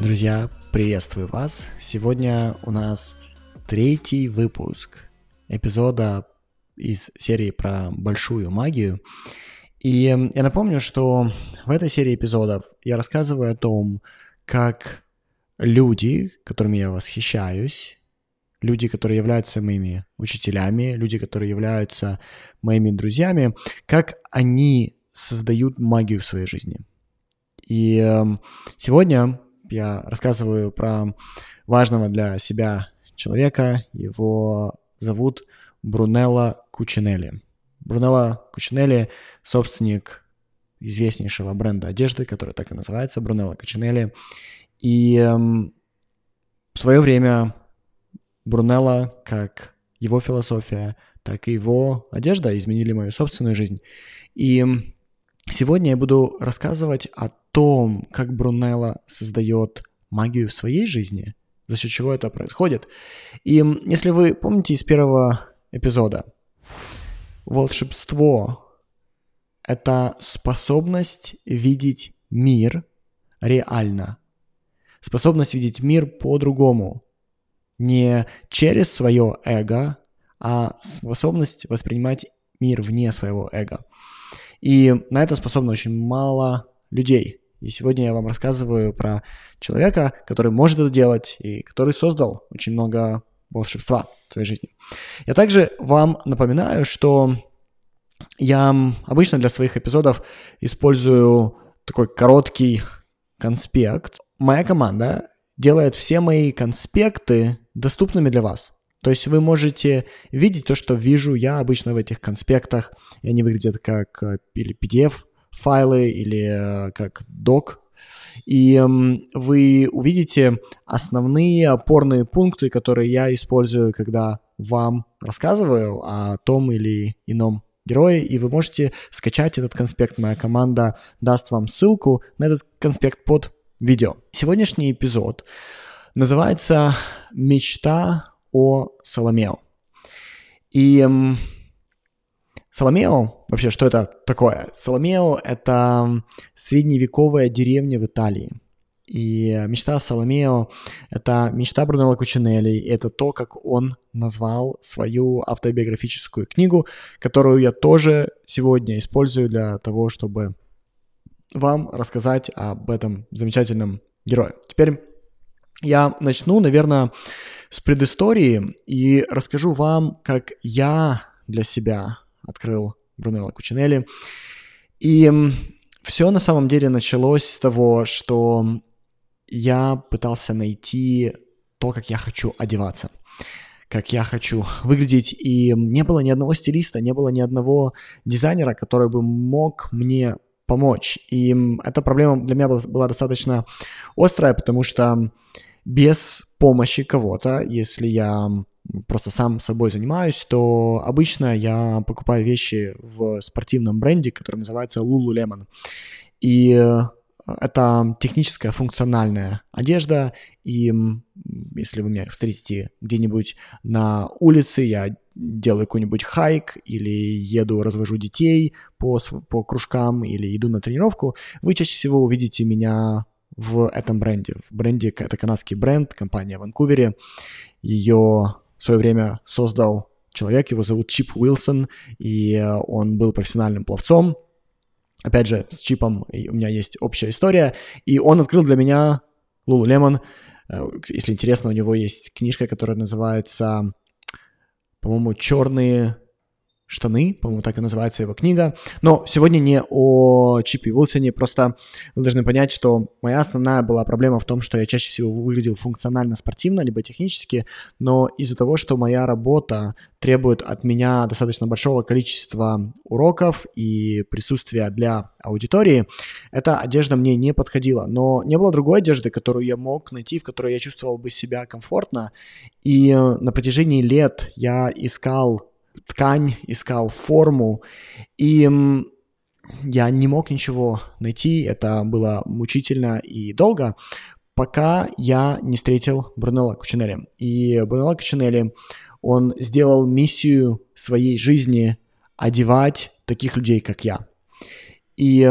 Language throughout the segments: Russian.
Друзья, приветствую вас. Сегодня у нас третий выпуск эпизода из серии про большую магию. И я напомню, что в этой серии эпизодов я рассказываю о том, как люди, которыми я восхищаюсь, люди, которые являются моими учителями, люди, которые являются моими друзьями, как они создают магию в своей жизни. И эм, сегодня я рассказываю про важного для себя человека. Его зовут Брунелло Кучинелли. Брунелло Кучинелли — собственник известнейшего бренда одежды, который так и называется, Брунелло Кучинелли. И эм, в свое время Брунелло, как его философия, так и его одежда изменили мою собственную жизнь. И сегодня я буду рассказывать о том, как Брунелло создает магию в своей жизни, за счет чего это происходит. И если вы помните из первого эпизода, волшебство — это способность видеть мир реально, способность видеть мир по-другому, не через свое эго, а способность воспринимать мир вне своего эго. И на это способно очень мало людей. И сегодня я вам рассказываю про человека, который может это делать и который создал очень много волшебства в своей жизни. Я также вам напоминаю, что я обычно для своих эпизодов использую такой короткий конспект. Моя команда делает все мои конспекты доступными для вас. То есть вы можете видеть то, что вижу я обычно в этих конспектах, и они выглядят как э, или PDF файлы или э, как док. И эм, вы увидите основные опорные пункты, которые я использую, когда вам рассказываю о том или ином герое, и вы можете скачать этот конспект. Моя команда даст вам ссылку на этот конспект под видео. Сегодняшний эпизод называется «Мечта о Соломео». И эм, Соломео, вообще, что это такое? Соломео — это средневековая деревня в Италии. И мечта Соломео — это мечта Брунелло Кучинелли, это то, как он назвал свою автобиографическую книгу, которую я тоже сегодня использую для того, чтобы вам рассказать об этом замечательном герое. Теперь я начну, наверное, с предыстории и расскажу вам, как я для себя открыл Брунелло Кучинелли. И все на самом деле началось с того, что я пытался найти то, как я хочу одеваться, как я хочу выглядеть. И не было ни одного стилиста, не было ни одного дизайнера, который бы мог мне помочь. И эта проблема для меня была достаточно острая, потому что без помощи кого-то, если я просто сам собой занимаюсь, то обычно я покупаю вещи в спортивном бренде, который называется Lululemon. И э, это техническая функциональная одежда, и если вы меня встретите где-нибудь на улице, я делаю какой-нибудь хайк или еду, развожу детей по, по кружкам или иду на тренировку, вы чаще всего увидите меня в этом бренде. В бренде, это канадский бренд, компания в Ванкувере. Ее в свое время создал человек, его зовут Чип Уилсон, и э, он был профессиональным пловцом. Опять же, с Чипом у меня есть общая история, и он открыл для меня Lululemon. Э, если интересно, у него есть книжка, которая называется, по-моему, «Черные штаны, по-моему, так и называется его книга. Но сегодня не о Чипе Уилсоне, просто вы должны понять, что моя основная была проблема в том, что я чаще всего выглядел функционально спортивно, либо технически, но из-за того, что моя работа требует от меня достаточно большого количества уроков и присутствия для аудитории, эта одежда мне не подходила. Но не было другой одежды, которую я мог найти, в которой я чувствовал бы себя комфортно. И на протяжении лет я искал ткань, искал форму, и я не мог ничего найти, это было мучительно и долго, пока я не встретил Брунелла Кучинелли. И Брунелло Кучинелли, он сделал миссию своей жизни одевать таких людей, как я. И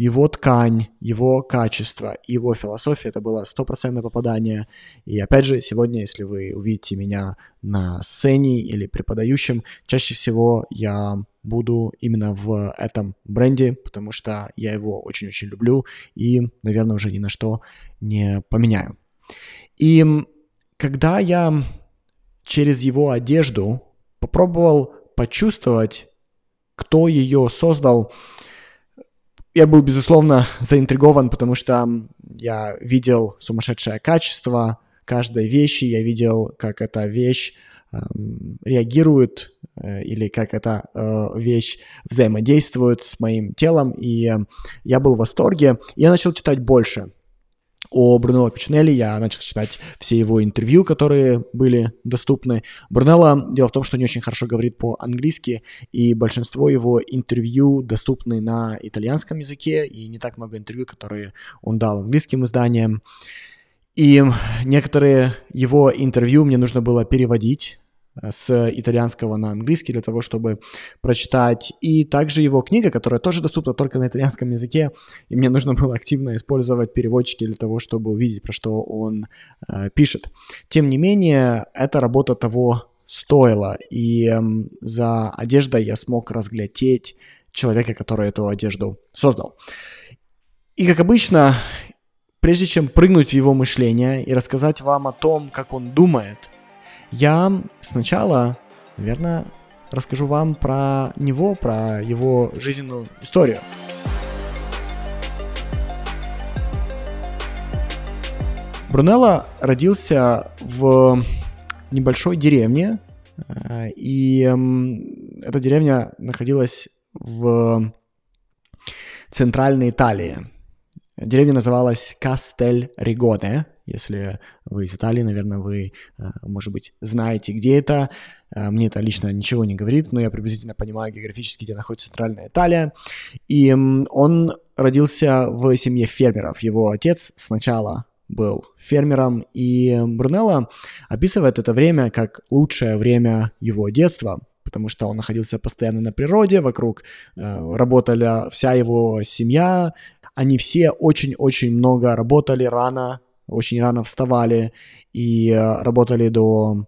его ткань, его качество, его философия, это было стопроцентное попадание. И опять же, сегодня, если вы увидите меня на сцене или преподающим, чаще всего я буду именно в этом бренде, потому что я его очень-очень люблю и, наверное, уже ни на что не поменяю. И когда я через его одежду попробовал почувствовать, кто ее создал, я был, безусловно, заинтригован, потому что я видел сумасшедшее качество каждой вещи, я видел, как эта вещь э, реагирует э, или как эта э, вещь взаимодействует с моим телом, и я был в восторге. Я начал читать больше о Брунелло Кучинелли. Я начал читать все его интервью, которые были доступны. Брунелло, дело в том, что не очень хорошо говорит по-английски, и большинство его интервью доступны на итальянском языке, и не так много интервью, которые он дал английским изданиям. И некоторые его интервью мне нужно было переводить с итальянского на английский для того, чтобы прочитать. И также его книга, которая тоже доступна только на итальянском языке, и мне нужно было активно использовать переводчики для того, чтобы увидеть, про что он э, пишет. Тем не менее, эта работа того стоила, и э, за одеждой я смог разглядеть человека, который эту одежду создал. И как обычно, прежде чем прыгнуть в его мышление и рассказать вам о том, как он думает – я сначала, наверное, расскажу вам про него, про его жизненную историю. Брунелло родился в небольшой деревне, э, и эта деревня находилась в центральной Италии. Деревня называлась Кастель Ригоне, если вы из Италии, наверное, вы, э, может быть, знаете, где это. Э, мне это лично ничего не говорит, но я приблизительно понимаю географически, где находится Центральная Италия. И он родился в семье фермеров. Его отец сначала был фермером, и Брунелло описывает это время как лучшее время его детства, потому что он находился постоянно на природе, вокруг э, работала вся его семья, они все очень-очень много работали рано, очень рано вставали и э, работали до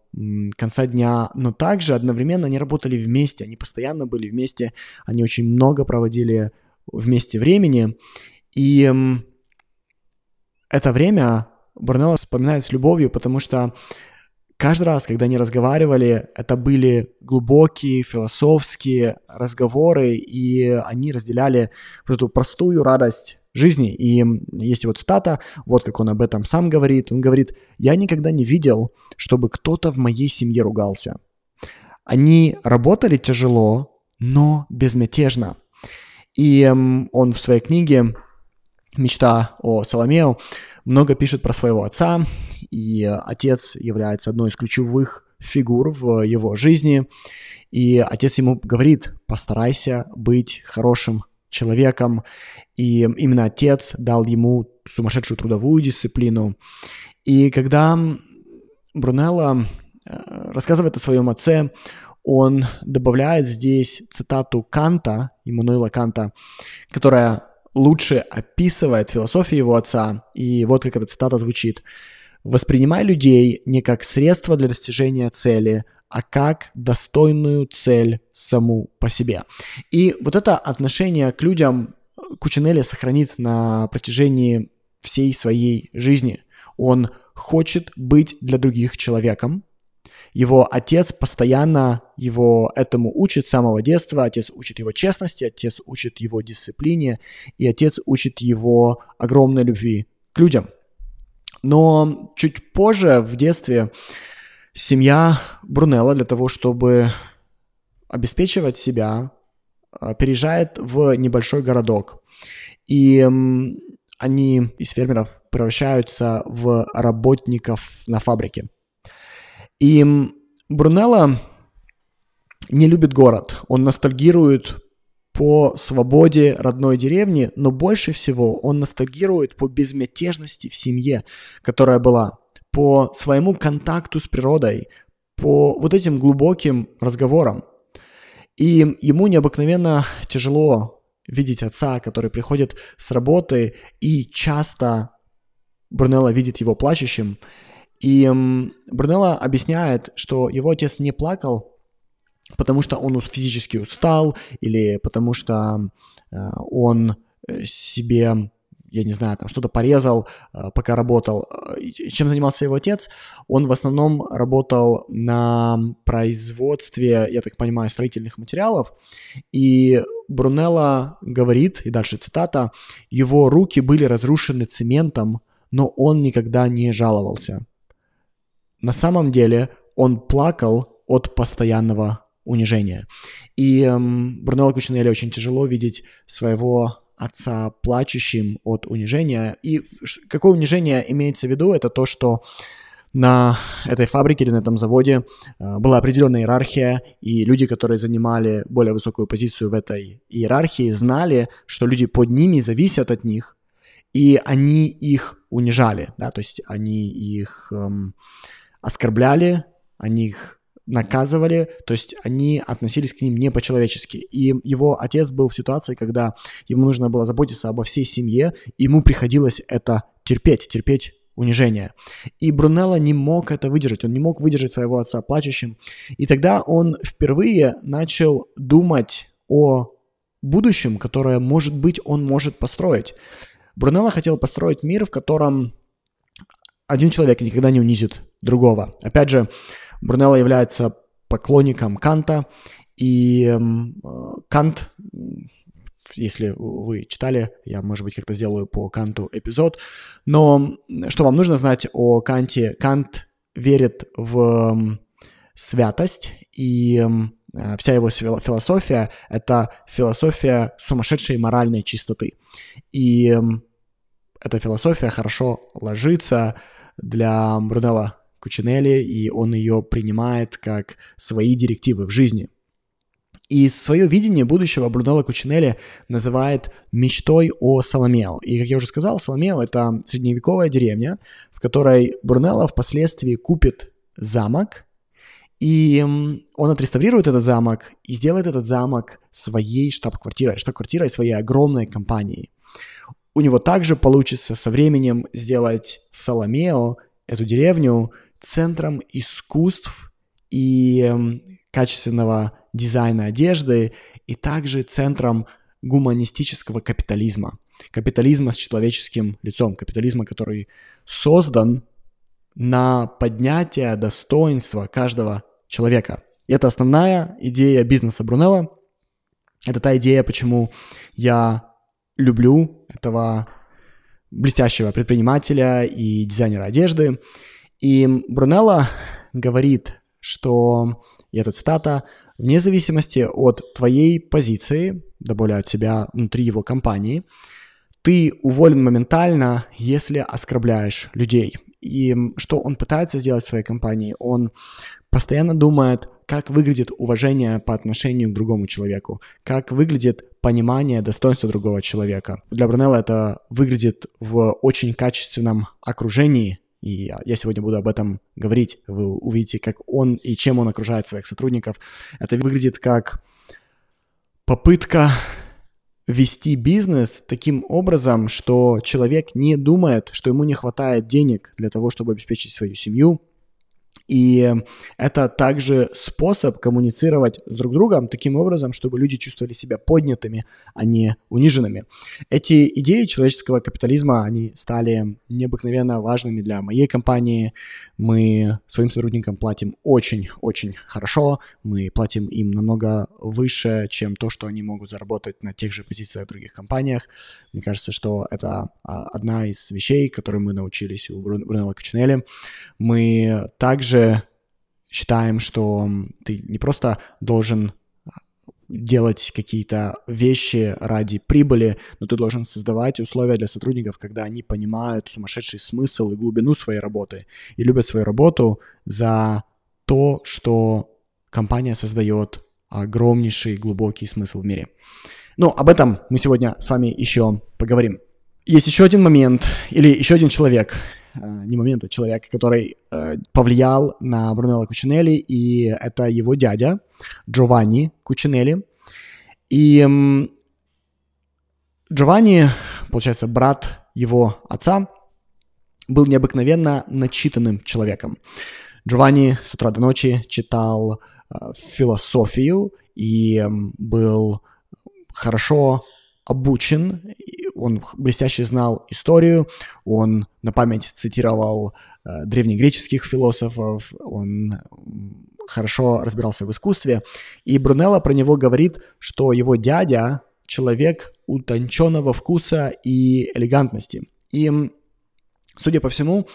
конца дня, но также одновременно они работали вместе, они постоянно были вместе, они очень много проводили вместе времени, и это время Барнелла вспоминает с любовью, потому что каждый раз, когда они разговаривали, это были глубокие философские разговоры, и они разделяли вот эту простую радость жизни. И есть его цитата, вот как он об этом сам говорит. Он говорит, я никогда не видел, чтобы кто-то в моей семье ругался. Они работали тяжело, но безмятежно. И он в своей книге «Мечта о Соломео» много пишет про своего отца, и отец является одной из ключевых фигур в его жизни. И отец ему говорит, постарайся быть хорошим человеком, и именно отец дал ему сумасшедшую трудовую дисциплину. И когда Брунелло э, рассказывает о своем отце, он добавляет здесь цитату Канта, Иммануила Канта, которая лучше описывает философию его отца. И вот как эта цитата звучит. «Воспринимай людей не как средство для достижения цели, а как достойную цель саму по себе. И вот это отношение к людям Кучинелли сохранит на протяжении всей своей жизни. Он хочет быть для других человеком. Его отец постоянно его этому учит с самого детства. Отец учит его честности, отец учит его дисциплине, и отец учит его огромной любви к людям. Но чуть позже, в детстве, семья Брунелла для того, чтобы обеспечивать себя, а, переезжает в небольшой городок. И они из фермеров превращаются в работников на фабрике. И Брунелло не любит город. Он ностальгирует по свободе родной деревни, но больше всего он ностальгирует по безмятежности в семье, которая была по своему контакту с природой, по вот этим глубоким разговорам. И ему необыкновенно тяжело видеть отца, который приходит с работы, и часто Брунелло видит его плачущим. И Брунелло объясняет, что его отец не плакал, потому что он физически устал, или потому что э, он э, себе я не знаю, там что-то порезал, э, пока работал. Чем занимался его отец? Он в основном работал на производстве, я так понимаю, строительных материалов. И Брунелло говорит, и дальше цитата, его руки были разрушены цементом, но он никогда не жаловался. На самом деле он плакал от постоянного унижения. И эм, Брунелло Кучинелли очень тяжело видеть своего отца плачущим от унижения. И какое унижение имеется в виду? Это то, что на этой фабрике или на этом заводе э, была определенная иерархия, и люди, которые занимали более высокую позицию в этой иерархии, знали, что люди под ними зависят от них, и они их унижали, да, то есть они их эм, оскорбляли, они их наказывали, то есть они относились к ним не по-человечески. И его отец был в ситуации, когда ему нужно было заботиться обо всей семье, ему приходилось это терпеть, терпеть унижение. И Брунелло не мог это выдержать, он не мог выдержать своего отца плачущим. И тогда он впервые начал думать о будущем, которое, может быть, он может построить. Брунелло хотел построить мир, в котором один человек никогда не унизит другого. Опять же, Брунелло является поклонником Канта, и э, Кант, если вы читали, я, может быть, как-то сделаю по Канту эпизод, но что вам нужно знать о Канте? Кант верит в святость, и э, вся его философия — это философия сумасшедшей моральной чистоты. И эта философия хорошо ложится для Брунелла Кучинелли, и он ее принимает как свои директивы в жизни. И свое видение будущего Брунелло Кучинелли называет мечтой о Соломео. И, как я уже сказал, Соломео — это средневековая деревня, в которой Брунелло впоследствии купит замок, и он отреставрирует этот замок и сделает этот замок своей штаб-квартирой, штаб-квартирой своей огромной компании. У него также получится со временем сделать Соломео, эту деревню, центром искусств и эм, качественного дизайна одежды, и также центром гуманистического капитализма. Капитализма с человеческим лицом, капитализма, который создан на поднятие достоинства каждого человека. И это основная идея бизнеса Брунелла. Это та идея, почему я люблю этого блестящего предпринимателя и дизайнера одежды. И Брунелло говорит, что, и это цитата, вне зависимости от твоей позиции, от тебя внутри его компании, ты уволен моментально, если оскорбляешь людей. И что он пытается сделать в своей компании? Он постоянно думает, как выглядит уважение по отношению к другому человеку, как выглядит понимание достоинства другого человека. Для Брунелла это выглядит в очень качественном окружении, и я сегодня буду об этом говорить. Вы увидите, как он и чем он окружает своих сотрудников. Это выглядит как попытка вести бизнес таким образом, что человек не думает, что ему не хватает денег для того, чтобы обеспечить свою семью, и это также способ коммуницировать с друг другом таким образом, чтобы люди чувствовали себя поднятыми, а не униженными. Эти идеи человеческого капитализма, они стали необыкновенно важными для моей компании. Мы своим сотрудникам платим очень-очень хорошо. Мы платим им намного выше, чем то, что они могут заработать на тех же позициях в других компаниях. Мне кажется, что это а, одна из вещей, которые мы научились у Брунелла Качинелли. Мы также считаем, что ты не просто должен а, делать какие-то вещи ради прибыли, но ты должен создавать условия для сотрудников, когда они понимают сумасшедший смысл и глубину своей работы и любят свою работу за то, что компания создает огромнейший глубокий смысл в мире. Ну, об этом мы сегодня с вами еще поговорим. Есть еще один момент или еще один человек, Э, не момента, человека, который э, повлиял на Брунелло Кучинелли, и это его дядя Джованни Кучинелли. И Джованни, получается, брат его отца, был необыкновенно начитанным человеком. Джованни с утра до ночи читал э, философию и был хорошо обучен, он блестяще знал историю, он на память цитировал э, древнегреческих философов, он хорошо разбирался в искусстве, и Брунелло про него говорит, что его дядя человек утонченного вкуса и элегантности. И, судя по всему,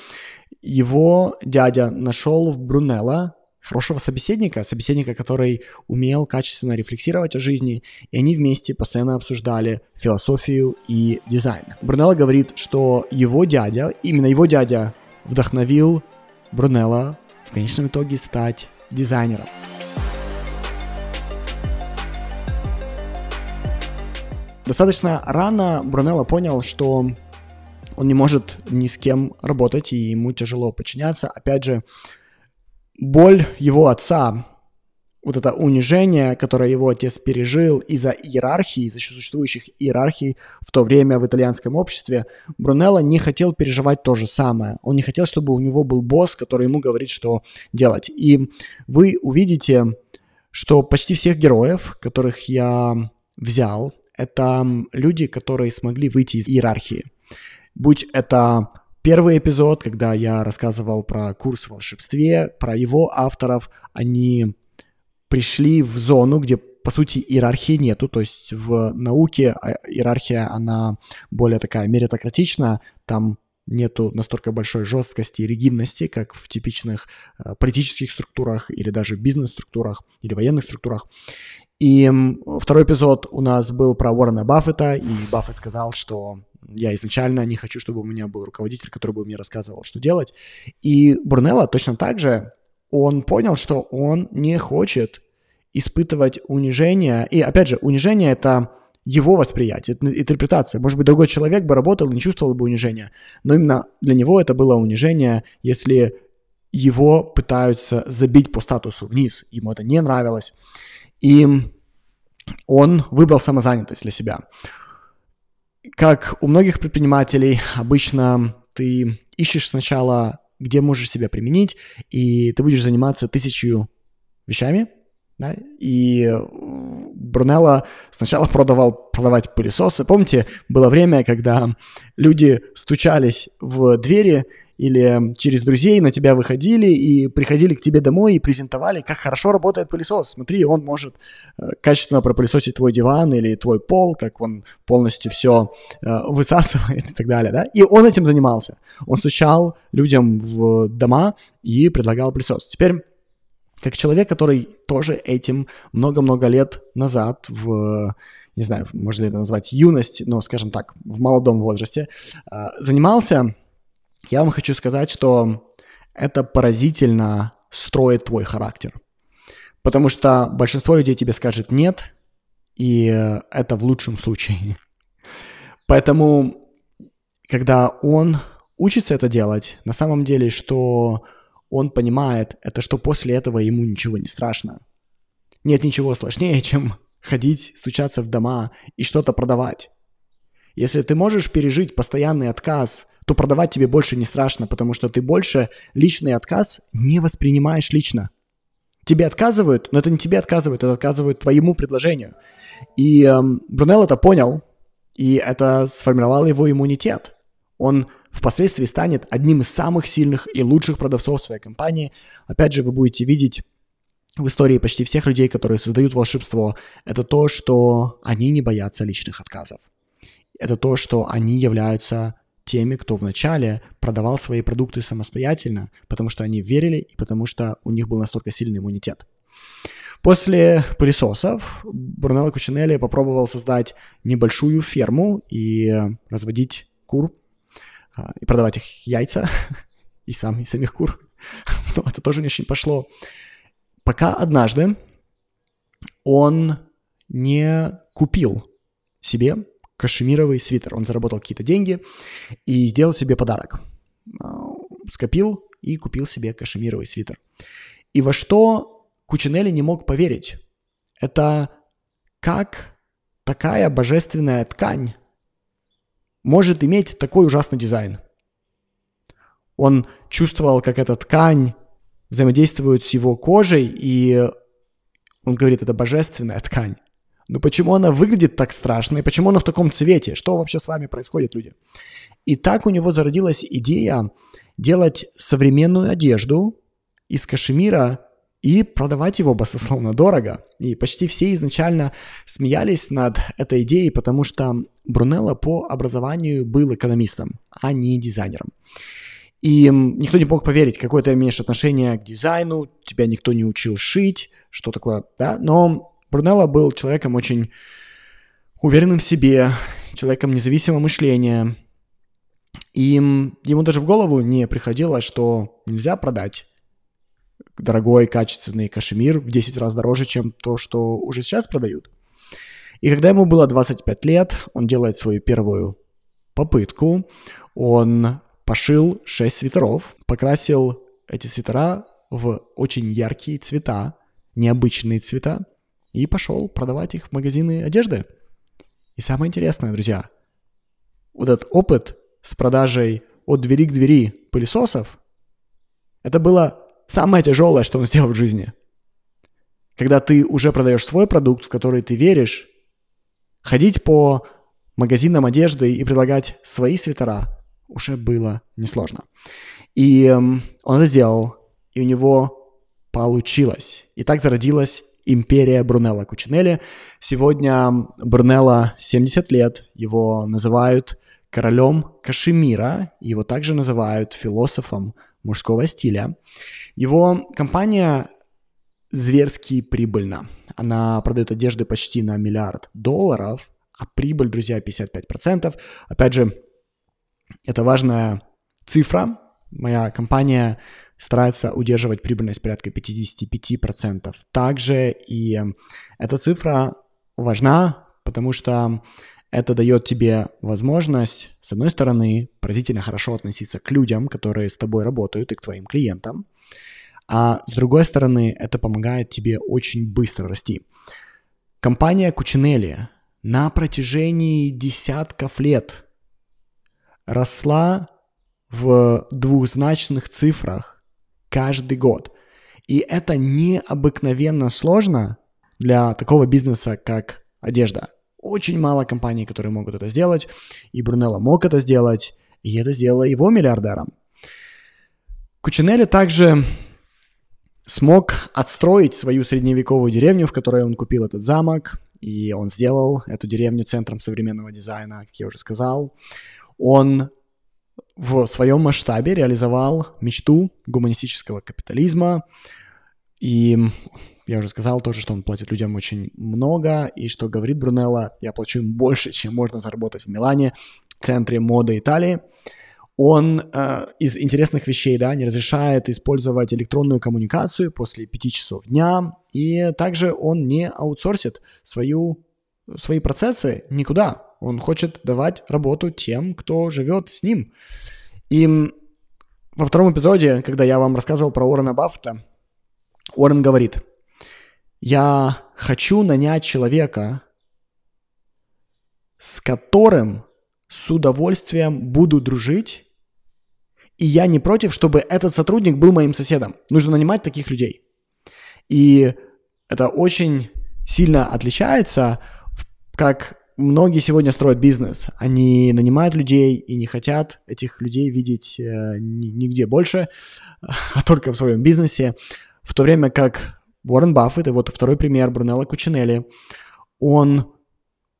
его дядя нашел в Брунелло хорошего собеседника, собеседника, который умел качественно рефлексировать о жизни, и они вместе постоянно обсуждали философию и дизайн. Брунелло говорит, что его дядя, именно его дядя, вдохновил Брунелло в конечном итоге стать дизайнером. Достаточно рано Брунелло понял, что он не может ни с кем работать, и ему тяжело подчиняться. Опять же, боль его отца, вот это унижение, которое его отец пережил из-за иерархии, из-за существующих иерархий в то время в итальянском обществе, Брунелло не хотел переживать то же самое. Он не хотел, чтобы у него был босс, который ему говорит, что делать. И вы увидите, что почти всех героев, которых я взял, это люди, которые смогли выйти из иерархии. Будь это первый эпизод, когда я рассказывал про курс в волшебстве, про его авторов, они пришли в зону, где по сути иерархии нету, то есть в науке а, иерархия, она более такая меритократична, там нету настолько большой жесткости и ригидности, как в типичных э, политических структурах или даже бизнес-структурах или военных структурах. И второй эпизод у нас был про Уоррена Баффета, и Баффет сказал, что я изначально не хочу, чтобы у меня был руководитель, который бы мне рассказывал, что делать. И Брунелло точно так же, он понял, что он не хочет испытывать унижение. И опять же, унижение — это его восприятие, это интерпретация. Может быть, другой человек бы работал и не чувствовал бы унижения. Но именно для него это было унижение, если его пытаются забить по статусу вниз. Ему это не нравилось. И он выбрал самозанятость для себя. Как у многих предпринимателей, обычно ты ищешь сначала, где можешь себя применить, и ты будешь заниматься тысячью вещами, да? И Брунелло сначала продавал продавать пылесосы. Помните, было время, когда люди стучались в двери или через друзей на тебя выходили и приходили к тебе домой и презентовали, как хорошо работает пылесос. Смотри, он может э, качественно пропылесосить твой диван или твой пол, как он полностью все э, высасывает и так далее, да? И он этим занимался. Он стучал людям в дома и предлагал пылесос. Теперь как человек, который тоже этим много-много лет назад в не знаю, можно ли это назвать юность, но, скажем так, в молодом возрасте, э, занимался я вам хочу сказать, что это поразительно строит твой характер. Потому что большинство людей тебе скажет нет, и это в лучшем случае. Поэтому, когда он учится это делать, на самом деле, что он понимает, это что после этого ему ничего не страшно. Нет ничего сложнее, чем ходить, стучаться в дома и что-то продавать. Если ты можешь пережить постоянный отказ то продавать тебе больше не страшно, потому что ты больше личный отказ не воспринимаешь лично. Тебе отказывают, но это не тебе отказывают, это отказывают твоему предложению. И эм, Брунелл это понял, и это сформировало его иммунитет. Он впоследствии станет одним из самых сильных и лучших продавцов своей компании. Опять же, вы будете видеть в истории почти всех людей, которые создают волшебство, это то, что они не боятся личных отказов. Это то, что они являются теми, кто вначале продавал свои продукты самостоятельно, потому что они верили и потому что у них был настолько сильный иммунитет. После пылесосов Брунелло Кучинелли попробовал создать небольшую ферму и разводить кур, а, и продавать их яйца, и, сам, и самих кур. Но это тоже не очень пошло. Пока однажды он не купил себе кашемировый свитер. Он заработал какие-то деньги и сделал себе подарок. А, скопил и купил себе кашемировый свитер. И во что Кучинелли не мог поверить, это как такая божественная ткань может иметь такой ужасный дизайн. Он чувствовал, как эта ткань взаимодействует с его кожей, и он говорит, это божественная ткань. Но почему она выглядит так страшно, и почему она в таком цвете? Что вообще с вами происходит, люди? И так у него зародилась идея делать современную одежду из кашемира и продавать его басословно дорого. И почти все изначально смеялись над этой идеей, потому что Брунелло по образованию был экономистом, а не дизайнером. И никто не мог поверить, какое ты имеешь отношение к дизайну, тебя никто не учил шить, что такое, да, но Брунелло был человеком очень уверенным в себе, человеком независимого мышления, и ему даже в голову не приходило, что нельзя продать дорогой, качественный кашемир в 10 раз дороже, чем то, что уже сейчас продают. И когда ему было 25 лет, он делает свою первую попытку. Он пошил 6 свитеров, покрасил эти свитера в очень яркие цвета, необычные цвета, и пошел продавать их в магазины одежды. И самое интересное, друзья, вот этот опыт с продажей от двери к двери пылесосов, это было самое тяжелое, что он сделал в жизни. Когда ты уже продаешь свой продукт, в который ты веришь, ходить по магазинам одежды и предлагать свои свитера уже было несложно. И эм, он это сделал, и у него получилось. И так зародилась империя Брунелла Кучинелли. Сегодня Брунелла 70 лет, его называют королем Кашемира, его также называют философом мужского стиля. Его компания зверски прибыльна. Она продает одежды почти на миллиард долларов, а прибыль, друзья, 55%. Опять же, это важная цифра. Моя компания старается удерживать прибыльность порядка 55%. Также и эта цифра важна, потому что это дает тебе возможность, с одной стороны, поразительно хорошо относиться к людям, которые с тобой работают, и к твоим клиентам, а с другой стороны, это помогает тебе очень быстро расти. Компания Кучинелли на протяжении десятков лет росла в двухзначных цифрах каждый год. И это необыкновенно сложно для такого бизнеса, как одежда. Очень мало компаний, которые могут это сделать, и Брунелло мог это сделать, и это сделало его миллиардером. Кучинелли также смог отстроить свою средневековую деревню, в которой он купил этот замок, и он сделал эту деревню центром современного дизайна, как я уже сказал. Он в своем масштабе реализовал мечту гуманистического капитализма, и я уже сказал тоже, что он платит людям очень много, и что говорит Брунелло, я плачу им больше, чем можно заработать в Милане, центре моды Италии. Он э, из интересных вещей, да, не разрешает использовать электронную коммуникацию после пяти часов дня, и также он не аутсорсит свою, свои процессы никуда. Он хочет давать работу тем, кто живет с ним. И во втором эпизоде, когда я вам рассказывал про Уоррена Баффета, Уоррен говорит – я хочу нанять человека, с которым с удовольствием буду дружить, и я не против, чтобы этот сотрудник был моим соседом. Нужно нанимать таких людей. И это очень сильно отличается, как многие сегодня строят бизнес. Они нанимают людей и не хотят этих людей видеть э, нигде больше, а только в своем бизнесе. В то время как Уоррен Баффет, и вот второй пример, Брунелло Кучинелли, он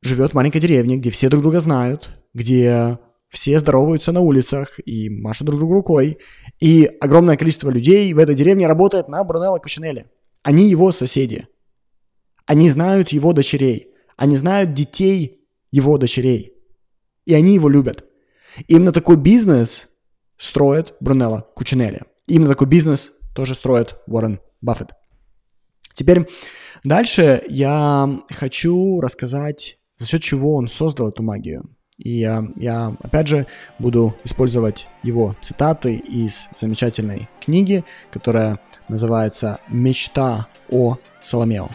живет в маленькой деревне, где все друг друга знают, где все здороваются на улицах и машут друг другу рукой, и огромное количество людей в этой деревне работает на Брунелло Кучинелли. Они его соседи. Они знают его дочерей. Они знают детей его дочерей. И они его любят. Именно такой бизнес строит Брунелло Кучинелли. Именно такой бизнес тоже строит Уоррен Баффет. Теперь дальше я хочу рассказать, за счет чего он создал эту магию. И я, я, опять же, буду использовать его цитаты из замечательной книги, которая называется «Мечта о Соломео».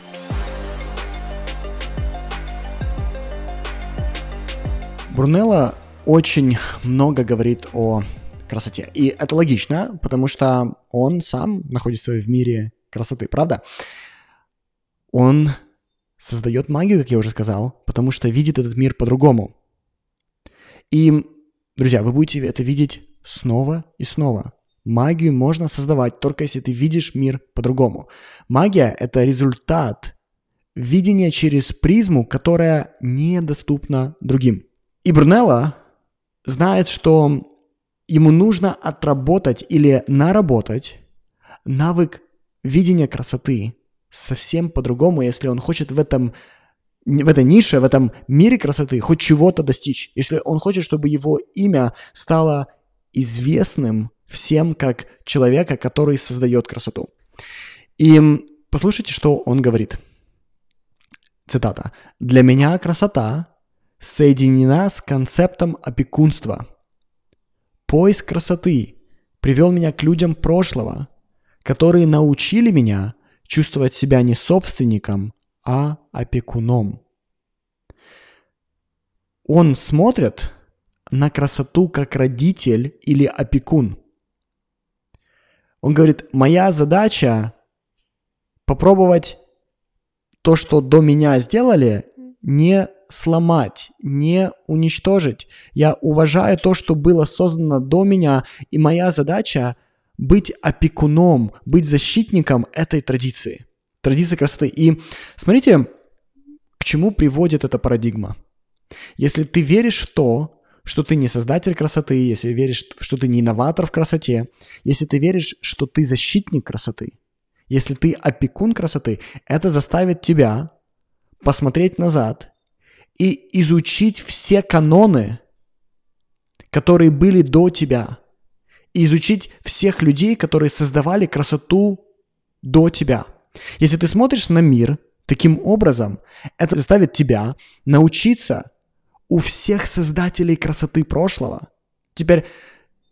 Брунелло очень много говорит о красоте. И это логично, потому что он сам находится в мире красоты, правда? Он создает магию, как я уже сказал, потому что видит этот мир по-другому. И, друзья, вы будете это видеть снова и снова. Магию можно создавать только если ты видишь мир по-другому. Магия — это результат видения через призму, которая недоступна другим. И Брунелло знает, что ему нужно отработать или наработать навык видения красоты совсем по-другому, если он хочет в этом в этой нише, в этом мире красоты хоть чего-то достичь. Если он хочет, чтобы его имя стало известным всем как человека, который создает красоту. И послушайте, что он говорит. Цитата. «Для меня красота соединена с концептом опекунства. Поиск красоты привел меня к людям прошлого, которые научили меня чувствовать себя не собственником, а опекуном. Он смотрит на красоту как родитель или опекун. Он говорит, моя задача попробовать то, что до меня сделали, не сломать, не уничтожить. Я уважаю то, что было создано до меня, и моя задача быть опекуном, быть защитником этой традиции, традиции красоты. И смотрите, к чему приводит эта парадигма. Если ты веришь в то, что ты не создатель красоты, если веришь, что ты не инноватор в красоте, если ты веришь, что ты защитник красоты, если ты опекун красоты, это заставит тебя посмотреть назад и изучить все каноны, которые были до тебя, и изучить всех людей, которые создавали красоту до тебя. Если ты смотришь на мир таким образом, это заставит тебя научиться у всех создателей красоты прошлого. Теперь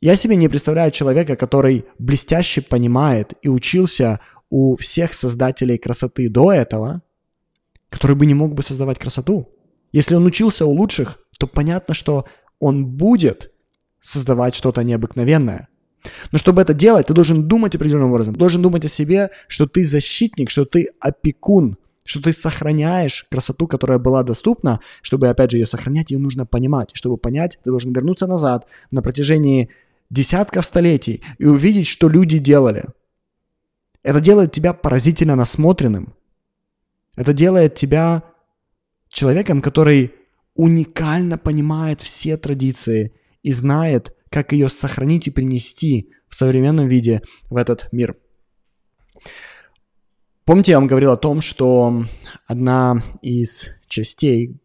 я себе не представляю человека, который блестяще понимает и учился у всех создателей красоты до этого, который бы не мог бы создавать красоту. Если он учился у лучших, то понятно, что он будет создавать что-то необыкновенное. Но чтобы это делать, ты должен думать определенным образом. Ты должен думать о себе, что ты защитник, что ты опекун, что ты сохраняешь красоту, которая была доступна. Чтобы, опять же, ее сохранять, ее нужно понимать. И чтобы понять, ты должен вернуться назад на протяжении десятков столетий и увидеть, что люди делали. Это делает тебя поразительно насмотренным. Это делает тебя человеком, который уникально понимает все традиции и знает, как ее сохранить и принести в современном виде в этот мир. Помните, я вам говорил о том, что одна из частей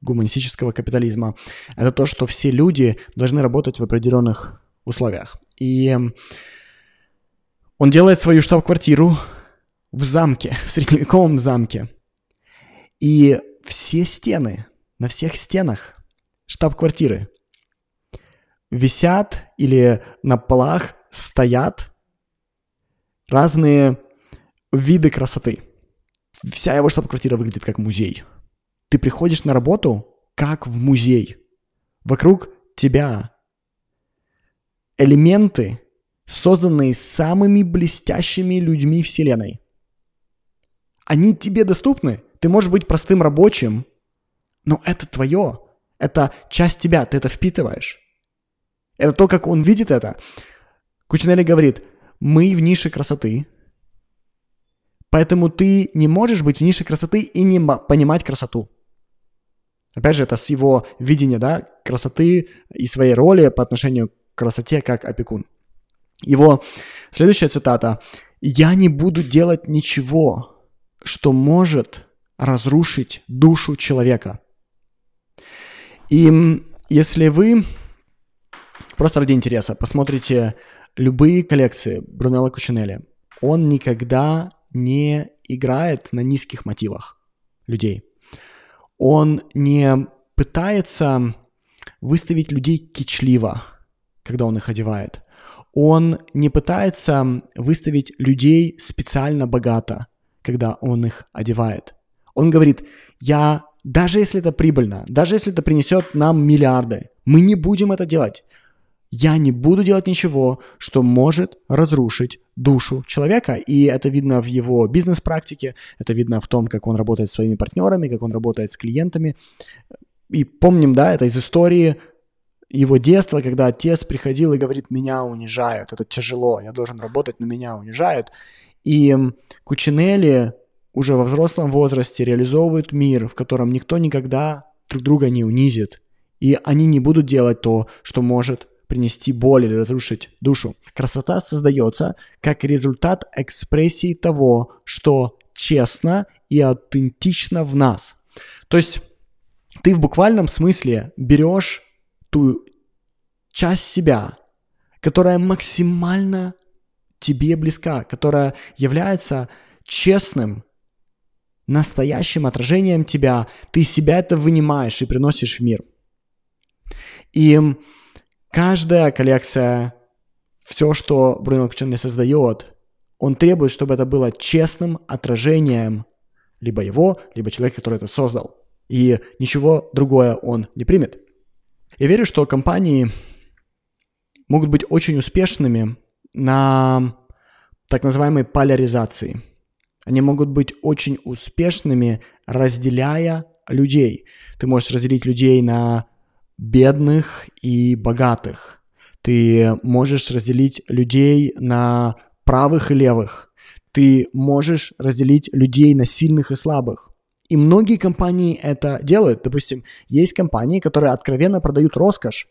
гуманистического капитализма – это то, что все люди должны работать в определенных условиях. И он делает свою штаб-квартиру в замке, в средневековом замке. И все стены, на всех стенах штаб-квартиры висят или на полах стоят разные виды красоты. Вся его штаб-квартира выглядит как музей. Ты приходишь на работу как в музей. Вокруг тебя элементы, созданные самыми блестящими людьми Вселенной. Они тебе доступны. Ты можешь быть простым рабочим, но это твое. Это часть тебя, ты это впитываешь. Это то, как он видит это. Кучинелли говорит, мы в нише красоты, поэтому ты не можешь быть в нише красоты и не понимать красоту. Опять же, это с его видения, да, красоты и своей роли по отношению к красоте как опекун. Его следующая цитата. «Я не буду делать ничего, что может разрушить душу человека». И если вы просто ради интереса посмотрите любые коллекции Брунелло Кучинелли, он никогда не играет на низких мотивах людей. Он не пытается выставить людей кичливо, когда он их одевает. Он не пытается выставить людей специально богато, когда он их одевает. Он говорит, я, даже если это прибыльно, даже если это принесет нам миллиарды, Мы не будем это делать. Я не буду делать ничего, что может разрушить душу человека. И это видно в его бизнес-практике, это видно в том, как он работает с своими партнерами, как он работает с клиентами. И помним, да, это из истории его детства, когда отец приходил и говорит, меня унижают, это тяжело, я должен работать, но меня унижают. И Кучинелли уже во взрослом возрасте реализовывают мир, в котором никто никогда друг друга не унизит. И они не будут делать то, что может принести боль или разрушить душу. Красота создается как результат экспрессии того, что честно и аутентично в нас. То есть ты в буквальном смысле берешь ту часть себя, которая максимально тебе близка, которая является честным, настоящим отражением тебя. Ты себя это вынимаешь и приносишь в мир. И каждая коллекция, все, что Бруно Кучерни создает, он требует, чтобы это было честным отражением либо его, либо человека, который это создал. И ничего другое он не примет. Я верю, что компании могут быть очень успешными на так называемой поляризации. Они могут быть очень успешными, разделяя людей. Ты можешь разделить людей на бедных и богатых. Ты можешь разделить людей на правых и левых. Ты можешь разделить людей на сильных и слабых. И многие компании это делают. Допустим, есть компании, которые откровенно продают роскошь.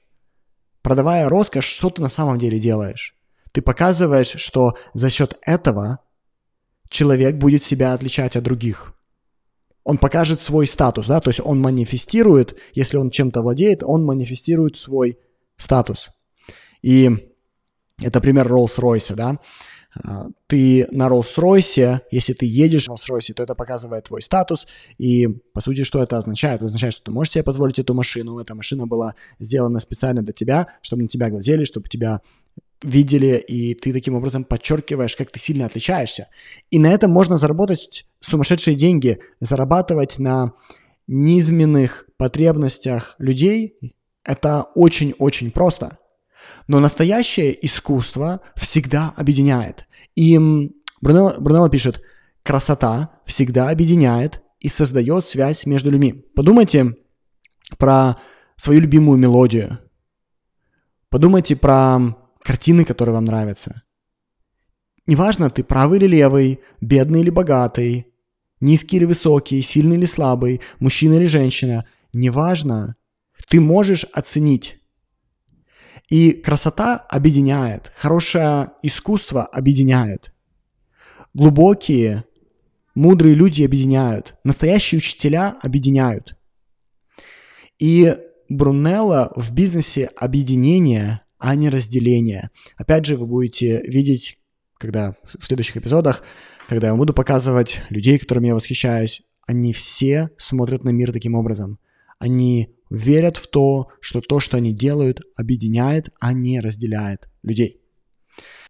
Продавая роскошь, что ты на самом деле делаешь? Ты показываешь, что за счет этого человек будет себя отличать от других. Он покажет свой статус, да, то есть он манифестирует, если он чем-то владеет, он манифестирует свой статус. И это пример Rolls-Royce, да. А, ты на Rolls-Royce, если ты едешь на Rolls-Royce, то это показывает твой статус, и по сути, что это означает? Это означает, что ты можешь себе позволить эту машину, эта машина была сделана специально для тебя, чтобы на тебя глазели, чтобы тебя видели, и ты таким образом подчеркиваешь, как ты сильно отличаешься. И на этом можно заработать сумасшедшие деньги, зарабатывать на низменных потребностях людей. Это очень-очень просто. Но настоящее искусство всегда объединяет. И Брунелло, Брунелло пишет, красота всегда объединяет и создает связь между людьми. Подумайте про свою любимую мелодию. Подумайте про картины, которые вам нравятся. Неважно, ты правый или левый, бедный или богатый, низкий или высокий, сильный или слабый, мужчина или женщина. Неважно, ты можешь оценить и красота объединяет, хорошее искусство объединяет. Глубокие, мудрые люди объединяют, настоящие учителя объединяют. И Брунелло в бизнесе объединение, а не разделение. Опять же, вы будете видеть, когда в следующих эпизодах, когда я буду показывать людей, которыми я восхищаюсь, они все смотрят на мир таким образом. Они верят в то, что то, что они делают, объединяет, а не разделяет людей.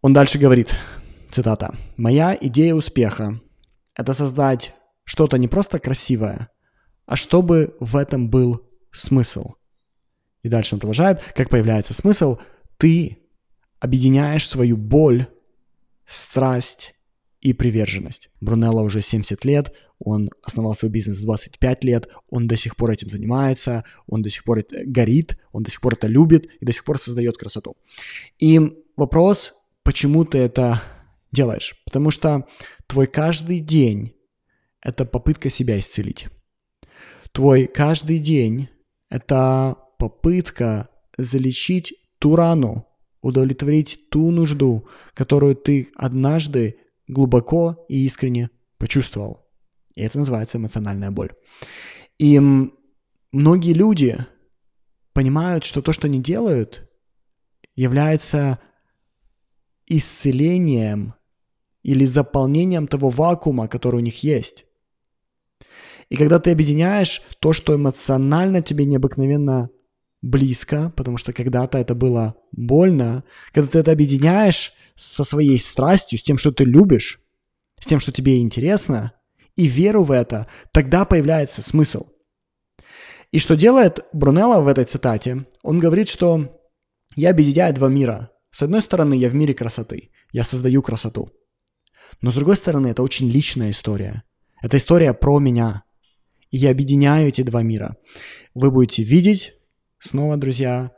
Он дальше говорит, цитата, «Моя идея успеха – это создать что-то не просто красивое, а чтобы в этом был смысл». И дальше он продолжает, как появляется смысл, ты объединяешь свою боль, страсть и приверженность. Брунелло уже 70 лет, он основал свой бизнес в 25 лет, он до сих пор этим занимается, он до сих пор это горит, он до сих пор это любит и до сих пор создает красоту. И вопрос, почему ты это делаешь? Потому что твой каждый день – это попытка себя исцелить. Твой каждый день – это попытка залечить ту рану, удовлетворить ту нужду, которую ты однажды глубоко и искренне почувствовал. И это называется эмоциональная боль. И многие люди понимают, что то, что они делают, является исцелением или заполнением того вакуума, который у них есть. И когда ты объединяешь то, что эмоционально тебе необыкновенно близко, потому что когда-то это было больно, когда ты это объединяешь со своей страстью, с тем, что ты любишь, с тем, что тебе интересно, и веру в это, тогда появляется смысл. И что делает Брунелло в этой цитате? Он говорит, что я объединяю два мира. С одной стороны, я в мире красоты. Я создаю красоту. Но с другой стороны, это очень личная история. Это история про меня. И я объединяю эти два мира. Вы будете видеть, снова, друзья,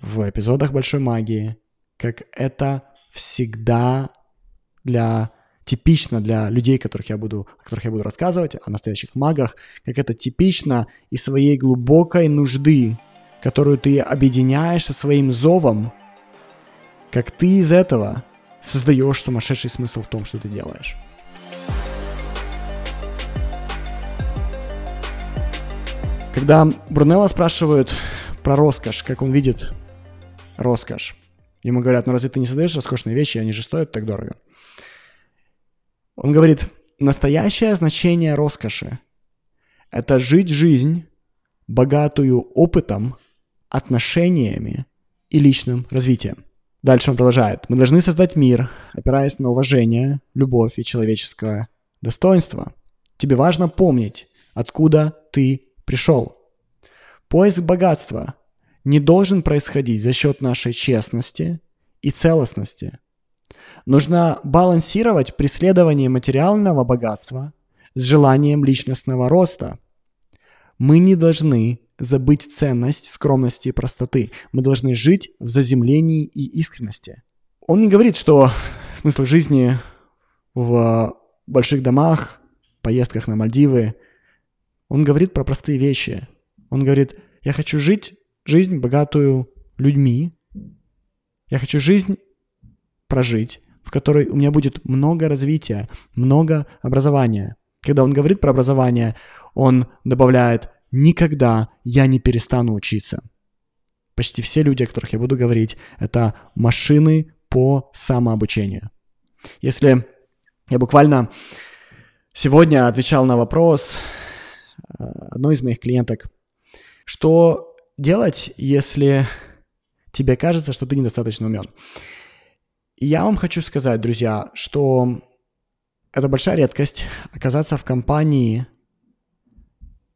в эпизодах Большой Магии, как это всегда для типично для людей, которых я буду, о которых я буду рассказывать, о настоящих магах, как это типично из своей глубокой нужды, которую ты объединяешь со своим зовом, как ты из этого создаешь сумасшедший смысл в том, что ты делаешь. Когда Брунелла спрашивают про роскошь, как он видит роскошь, ему говорят, ну разве ты не создаешь роскошные вещи, они же стоят так дорого. Он говорит, настоящее значение роскоши – это жить жизнь, богатую опытом, отношениями и личным развитием. Дальше он продолжает. Мы должны создать мир, опираясь на уважение, любовь и человеческое достоинство. Тебе важно помнить, откуда ты пришел. Поиск богатства не должен происходить за счет нашей честности и целостности. Нужно балансировать преследование материального богатства с желанием личностного роста. Мы не должны забыть ценность скромности и простоты. Мы должны жить в заземлении и искренности. Он не говорит, что смысл жизни в больших домах, поездках на Мальдивы. Он говорит про простые вещи. Он говорит, я хочу жить жизнь, богатую людьми. Я хочу жизнь прожить, в которой у меня будет много развития, много образования. Когда он говорит про образование, он добавляет никогда я не перестану учиться. Почти все люди, о которых я буду говорить, это машины по самообучению. Если я буквально сегодня отвечал на вопрос э, одной из моих клиенток, что делать, если тебе кажется, что ты недостаточно умен? Я вам хочу сказать, друзья, что это большая редкость оказаться в компании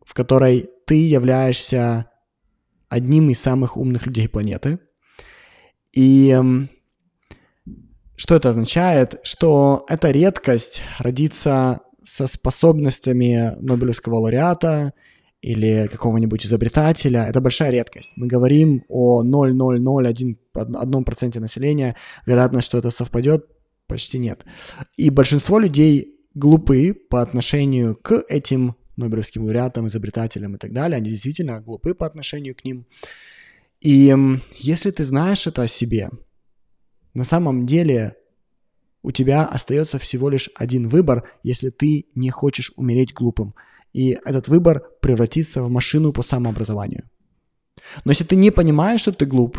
в которой ты являешься одним из самых умных людей планеты. И что это означает? Что это редкость родиться со способностями Нобелевского лауреата или какого-нибудь изобретателя. Это большая редкость. Мы говорим о 0,001% населения. Вероятность, что это совпадет, почти нет. И большинство людей глупы по отношению к этим Нобелевским лауреатам, изобретателям и так далее. Они действительно глупы по отношению к ним. И если ты знаешь это о себе, на самом деле у тебя остается всего лишь один выбор, если ты не хочешь умереть глупым. И этот выбор превратится в машину по самообразованию. Но если ты не понимаешь, что ты глуп,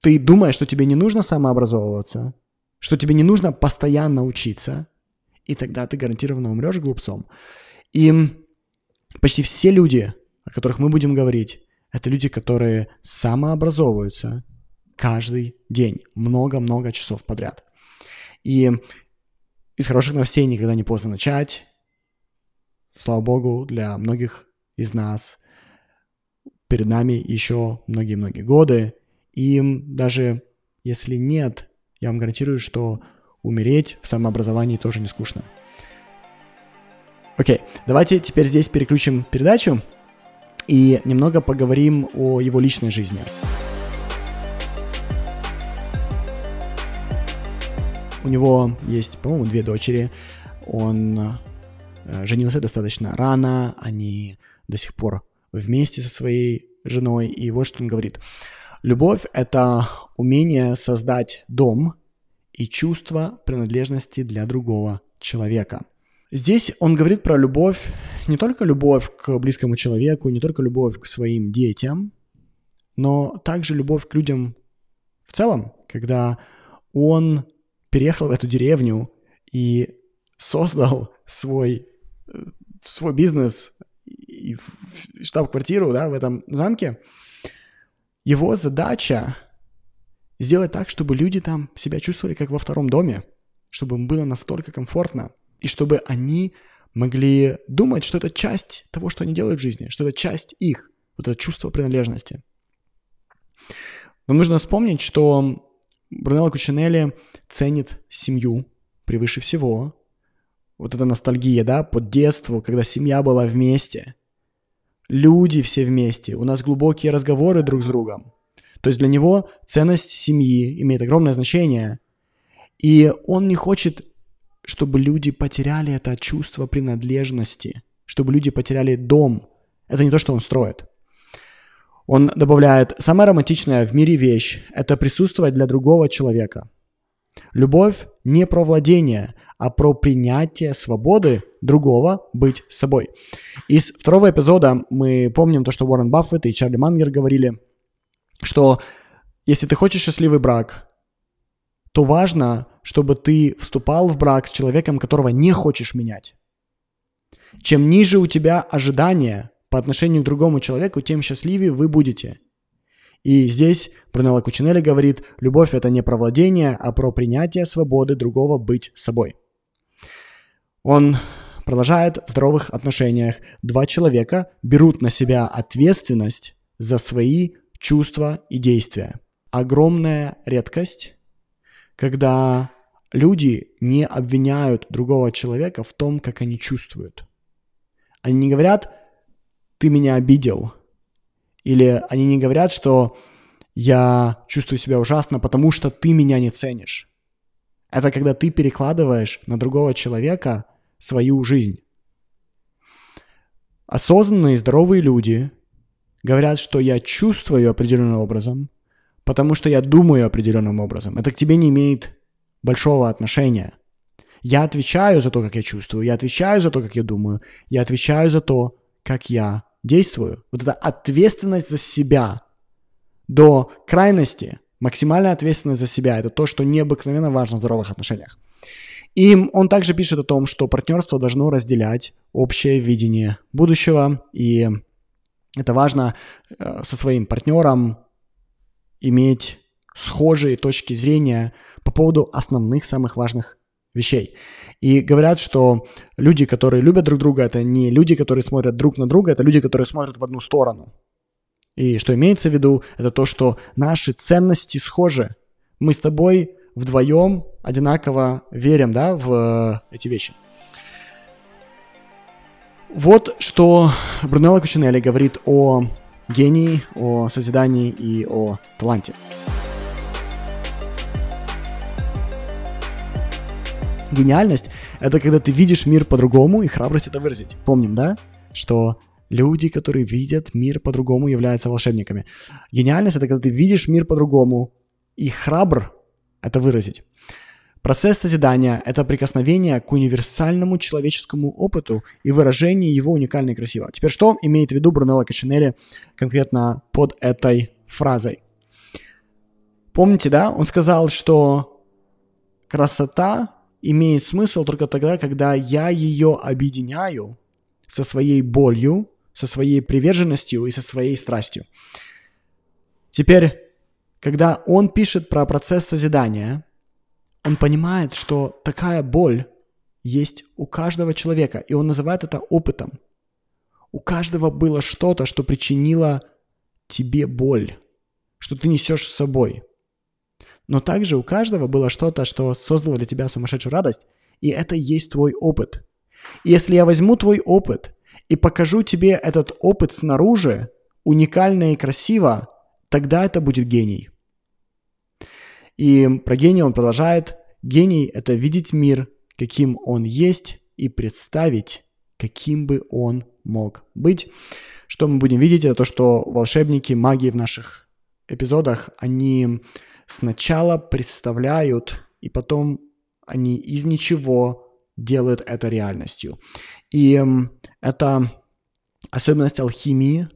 ты думаешь, что тебе не нужно самообразовываться, что тебе не нужно постоянно учиться, и тогда ты гарантированно умрешь глупцом. И Почти все люди, о которых мы будем говорить, это люди, которые самообразовываются каждый день, много-много часов подряд. И из хороших новостей никогда не поздно начать. Слава богу, для многих из нас перед нами еще многие-многие годы. И даже если нет, я вам гарантирую, что умереть в самообразовании тоже не скучно. Окей, давайте теперь здесь переключим передачу и немного поговорим о его личной жизни. У него есть, по-моему, две дочери. Он женился достаточно рано, они до сих пор вместе со своей женой. И вот что он говорит. Любовь — это умение создать дом и чувство принадлежности для другого человека. Здесь он говорит про любовь, не только любовь к близкому человеку, не только любовь к своим детям, но также любовь к людям в целом, когда он переехал в эту деревню и создал свой, свой бизнес и штаб-квартиру да, в этом замке, его задача сделать так, чтобы люди там себя чувствовали как во втором доме, чтобы им было настолько комфортно – и чтобы они могли думать, что это часть того, что они делают в жизни, что это часть их, Вот это чувство принадлежности. Но нужно вспомнить, что Брунелло Кучинелли ценит семью превыше всего. Вот эта ностальгия, да, по детству, когда семья была вместе. Люди все вместе. У нас глубокие разговоры друг с другом. То есть для него ценность семьи имеет огромное значение. И он не хочет, чтобы люди потеряли это чувство принадлежности, чтобы люди потеряли дом. Это не то, что он строит. Он добавляет, самая романтичная в мире вещь – это присутствовать для другого человека. Любовь не про владение, а про принятие свободы другого быть собой. Из второго эпизода мы помним то, что Уоррен Баффет и Чарли Мангер говорили, что если ты хочешь счастливый брак, то важно, чтобы ты вступал в брак с человеком, которого не хочешь менять. Чем ниже у тебя ожидания по отношению к другому человеку, тем счастливее вы будете. И здесь Брунелло Кучинелли говорит, любовь это не про владение, а про принятие свободы другого быть собой. Он продолжает в здоровых отношениях. Два человека берут на себя ответственность за свои чувства и действия. Огромная редкость, когда люди не обвиняют другого человека в том, как они чувствуют. Они не говорят, ты меня обидел. Или они не говорят, что я чувствую себя ужасно, потому что ты меня не ценишь. Это когда ты перекладываешь на другого человека свою жизнь. Осознанные, здоровые люди говорят, что я чувствую определенным образом, потому что я думаю определенным образом. Это к тебе не имеет большого отношения. Я отвечаю за то, как я чувствую, я отвечаю за то, как я думаю, я отвечаю за то, как я действую. Вот эта ответственность за себя до крайности, максимальная ответственность за себя, это то, что необыкновенно важно в здоровых отношениях. И он также пишет о том, что партнерство должно разделять общее видение будущего, и это важно э, со своим партнером иметь схожие точки зрения по поводу основных, самых важных вещей. И говорят, что люди, которые любят друг друга, это не люди, которые смотрят друг на друга, это люди, которые смотрят в одну сторону. И что имеется в виду, это то, что наши ценности схожи. Мы с тобой вдвоем одинаково верим да, в э, эти вещи. Вот что Брунелло Кучинелли говорит о гении, о созидании и о таланте. Гениальность — это когда ты видишь мир по-другому, и храбрость это выразить. Помним, да, что люди, которые видят мир по-другому, являются волшебниками. Гениальность — это когда ты видишь мир по-другому, и храбр это выразить. Процесс созидания – это прикосновение к универсальному человеческому опыту и выражение его уникально и красиво. Теперь что имеет в виду Брунелло Качинери конкретно под этой фразой? Помните, да, он сказал, что красота имеет смысл только тогда, когда я ее объединяю со своей болью, со своей приверженностью и со своей страстью. Теперь когда он пишет про процесс созидания, он понимает, что такая боль есть у каждого человека, и он называет это опытом. У каждого было что-то, что причинило тебе боль, что ты несешь с собой. Но также у каждого было что-то, что создало для тебя сумасшедшую радость, и это есть твой опыт. И если я возьму твой опыт и покажу тебе этот опыт снаружи, уникально и красиво, тогда это будет гений. И про гения он продолжает. Гений — это видеть мир, каким он есть, и представить, каким бы он мог быть. Что мы будем видеть, это то, что волшебники, маги в наших эпизодах, они сначала представляют, и потом они из ничего делают это реальностью. И это особенность алхимии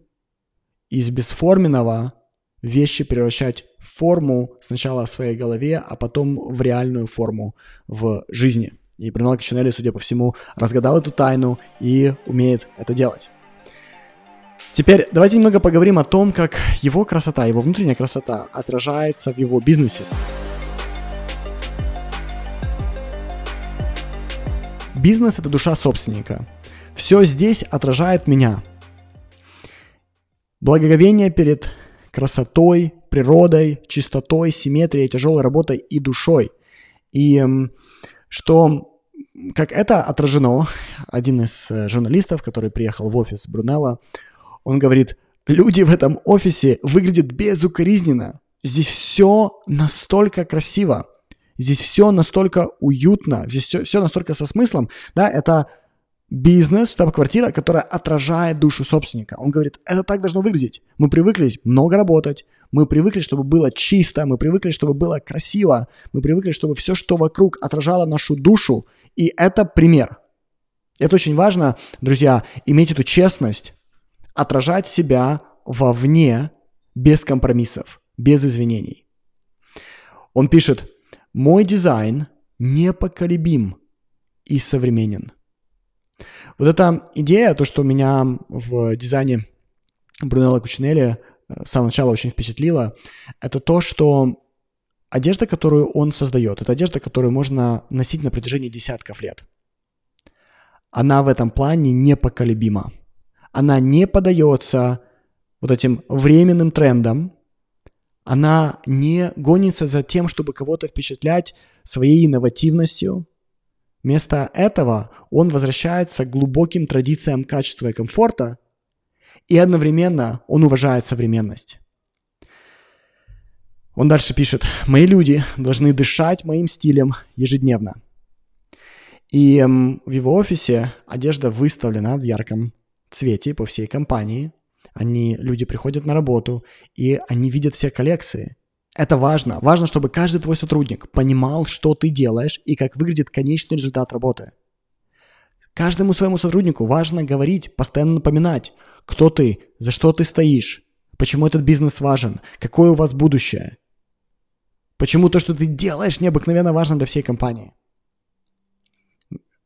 из бесформенного вещи превращать форму сначала в своей голове, а потом в реальную форму в жизни. И Брунелло Качинелли, судя по всему, разгадал эту тайну и умеет это делать. Теперь давайте немного поговорим о том, как его красота, его внутренняя красота отражается в его бизнесе. Бизнес – это душа собственника. Все здесь отражает меня – Благоговение перед красотой, природой, чистотой, симметрией, тяжелой работой и душой. И что, как это отражено, один из э, журналистов, который приехал в офис Брунелла, он говорит, люди в этом офисе выглядят безукоризненно. Здесь все настолько красиво, здесь все настолько уютно, здесь все, все настолько со смыслом. Да, это бизнес, штаб-квартира, которая отражает душу собственника. Он говорит, это так должно выглядеть. Мы привыкли много работать, мы привыкли, чтобы было чисто, мы привыкли, чтобы было красиво, мы привыкли, чтобы все, что вокруг, отражало нашу душу. И это пример. Это очень важно, друзья, иметь эту честность, отражать себя вовне без компромиссов, без извинений. Он пишет, мой дизайн непоколебим и современен. Вот эта идея, то, что меня в дизайне Брунелла Кучинелли э, с самого начала очень впечатлило, это то, что одежда, которую он создает, это одежда, которую можно носить на протяжении десятков лет. Она в этом плане непоколебима. Она не поддается вот этим временным трендам, она не гонится за тем, чтобы кого-то впечатлять своей инновативностью, Вместо этого он возвращается к глубоким традициям качества и комфорта, и одновременно он уважает современность. Он дальше пишет, «Мои люди должны дышать моим стилем ежедневно». И эм, в его офисе одежда выставлена в ярком цвете по всей компании. Они, люди приходят на работу, и они видят все коллекции. Это важно. Важно, чтобы каждый твой сотрудник понимал, что ты делаешь и как выглядит конечный результат работы. Каждому своему сотруднику важно говорить, постоянно напоминать, кто ты, за что ты стоишь, почему этот бизнес важен, какое у вас будущее, почему то, что ты делаешь, необыкновенно важно для всей компании.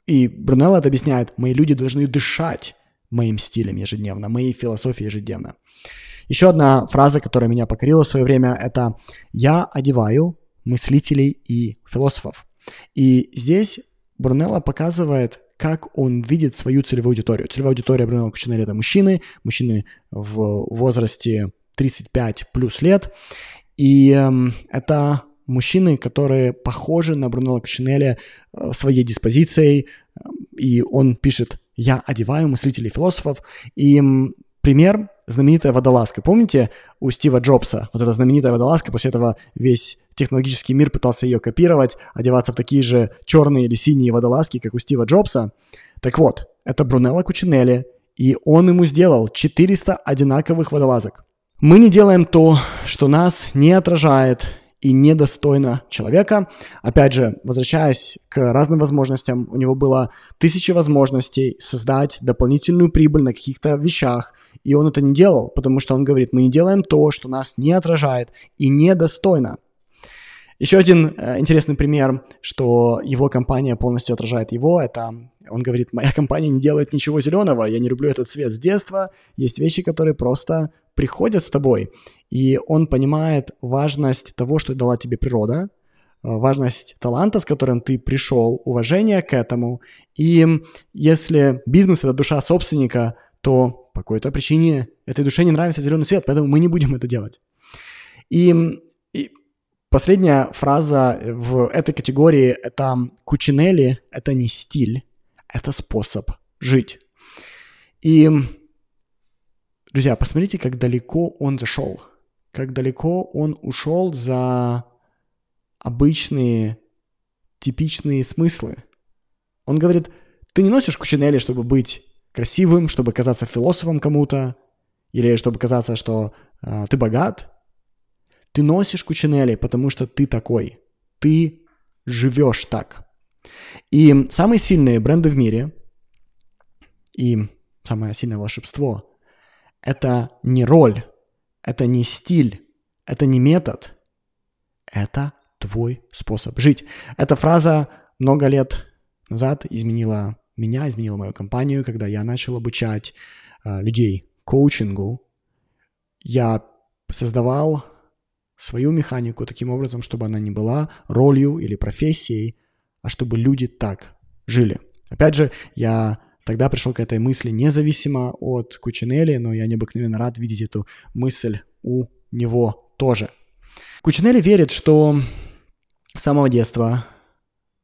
И Брунелло это объясняет, мои люди должны дышать моим стилем ежедневно, моей философией ежедневно. Еще одна фраза, которая меня покорила в свое время, это «я одеваю мыслителей и философов». И здесь Брунелло показывает, как он видит свою целевую аудиторию. Целевая аудитория Брунелло Кучинелли – это мужчины, мужчины в возрасте 35 плюс лет. И э, это мужчины, которые похожи на Брунелло Кучинелли э, своей диспозицией. И он пишет «я одеваю мыслителей и философов». И пример знаменитая водолазка. Помните у Стива Джобса? Вот эта знаменитая водолазка, после этого весь технологический мир пытался ее копировать, одеваться в такие же черные или синие водолазки, как у Стива Джобса. Так вот, это Брунелло Кучинелли, и он ему сделал 400 одинаковых водолазок. Мы не делаем то, что нас не отражает и недостойно человека. Опять же, возвращаясь к разным возможностям, у него было тысячи возможностей создать дополнительную прибыль на каких-то вещах, и он это не делал, потому что он говорит, мы не делаем то, что нас не отражает и недостойно. Еще один э, интересный пример, что его компания полностью отражает его, это он говорит, моя компания не делает ничего зеленого, я не люблю этот цвет с детства, есть вещи, которые просто приходят с тобой, и он понимает важность того, что дала тебе природа, э, важность таланта, с которым ты пришел, уважение к этому, и если бизнес — это душа собственника, то по какой-то причине этой душе не нравится зеленый свет, поэтому мы не будем это делать. И, и последняя фраза в этой категории – это Кучинелли – это не стиль, это способ жить. И, друзья, посмотрите, как далеко он зашел, как далеко он ушел за обычные, типичные смыслы. Он говорит, ты не носишь Кучинелли, чтобы быть красивым, чтобы казаться философом кому-то, или чтобы казаться, что э, ты богат. Ты носишь кучинели, потому что ты такой. Ты живешь так. И самые сильные бренды в мире и самое сильное волшебство – это не роль, это не стиль, это не метод, это твой способ жить. Эта фраза много лет назад изменила меня, изменила мою компанию, когда я начал обучать э, людей коучингу. Я создавал свою механику таким образом, чтобы она не была ролью или профессией, а чтобы люди так жили. Опять же, я тогда пришел к этой мысли независимо от Кучинелли, но я необыкновенно рад видеть эту мысль у него тоже. Кучинелли верит, что с самого детства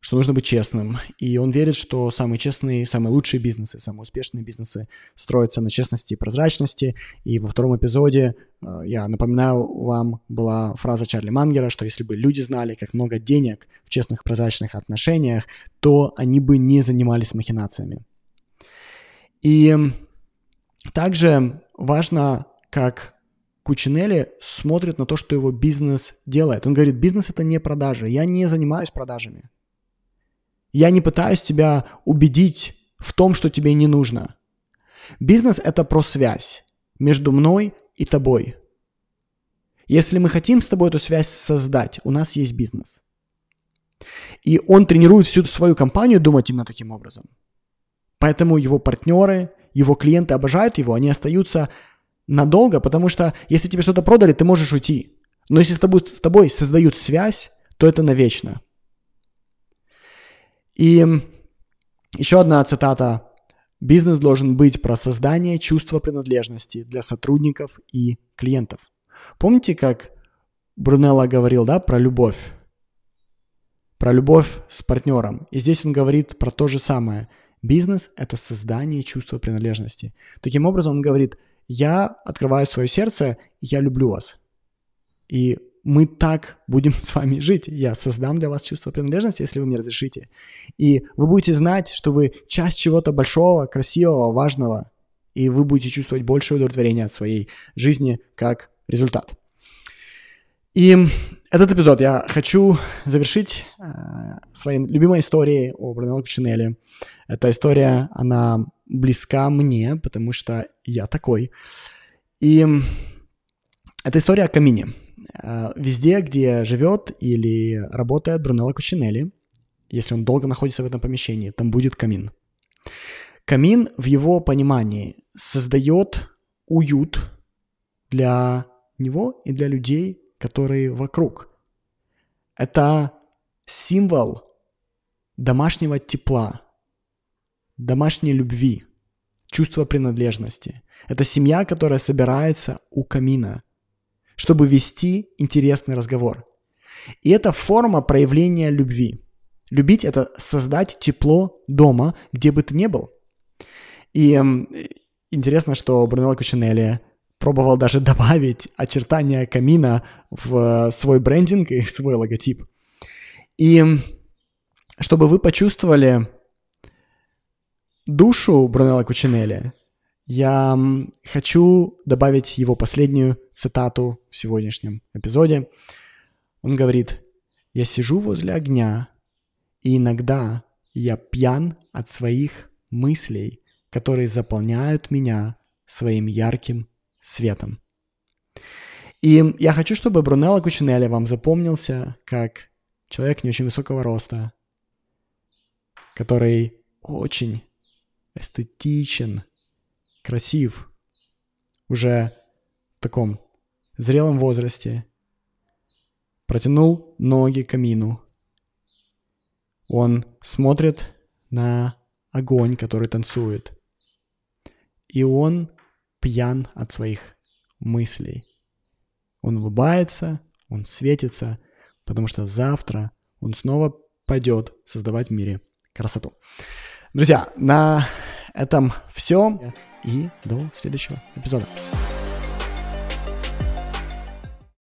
что нужно быть честным. И он верит, что самые честные, самые лучшие бизнесы, самые успешные бизнесы строятся на честности и прозрачности. И во втором эпизоде, э, я напоминаю вам, была фраза Чарли Мангера, что если бы люди знали, как много денег в честных прозрачных отношениях, то они бы не занимались махинациями. И также важно, как Кучинелли смотрит на то, что его бизнес делает. Он говорит, бизнес это не продажи, я не занимаюсь продажами. Я не пытаюсь тебя убедить в том, что тебе не нужно. Бизнес – это про связь между мной и тобой. Если мы хотим с тобой эту связь создать, у нас есть бизнес. И он тренирует всю свою компанию думать именно таким образом. Поэтому его партнеры, его клиенты обожают его, они остаются надолго, потому что если тебе что-то продали, ты можешь уйти. Но если с тобой, с тобой создают связь, то это навечно. И еще одна цитата. Бизнес должен быть про создание чувства принадлежности для сотрудников и клиентов. Помните, как Брунелло говорил, да, про любовь? Про любовь с партнером. И здесь он говорит про то же самое. Бизнес – это создание чувства принадлежности. Таким образом, он говорит, я открываю свое сердце, я люблю вас. И мы так будем с вами жить. Я создам для вас чувство принадлежности, если вы мне разрешите. И вы будете знать, что вы часть чего-то большого, красивого, важного, и вы будете чувствовать большее удовлетворение от своей жизни как результат. И этот эпизод я хочу завершить э, своей любимой историей о Брунелло Кучинелли. Эта история, она близка мне, потому что я такой. И это история о камине – везде, где живет или работает Брунелло Кучинелли, если он долго находится в этом помещении, там будет камин. Камин в его понимании создает уют для него и для людей, которые вокруг. Это символ домашнего тепла, домашней любви, чувства принадлежности. Это семья, которая собирается у камина – чтобы вести интересный разговор. И это форма проявления любви. Любить – это создать тепло дома, где бы ты ни был. И э, интересно, что Брунелло Кучинелли пробовал даже добавить очертания камина в свой брендинг и свой логотип. И чтобы вы почувствовали душу Брунелло Кучинелли, я хочу добавить его последнюю цитату в сегодняшнем эпизоде. Он говорит, «Я сижу возле огня, и иногда я пьян от своих мыслей, которые заполняют меня своим ярким светом». И я хочу, чтобы Брунелло Кучинелли вам запомнился как человек не очень высокого роста, который очень эстетичен, красив, уже в таком зрелом возрасте, протянул ноги к камину. Он смотрит на огонь, который танцует. И он пьян от своих мыслей. Он улыбается, он светится, потому что завтра он снова пойдет создавать в мире красоту. Друзья, на этом все и до следующего эпизода.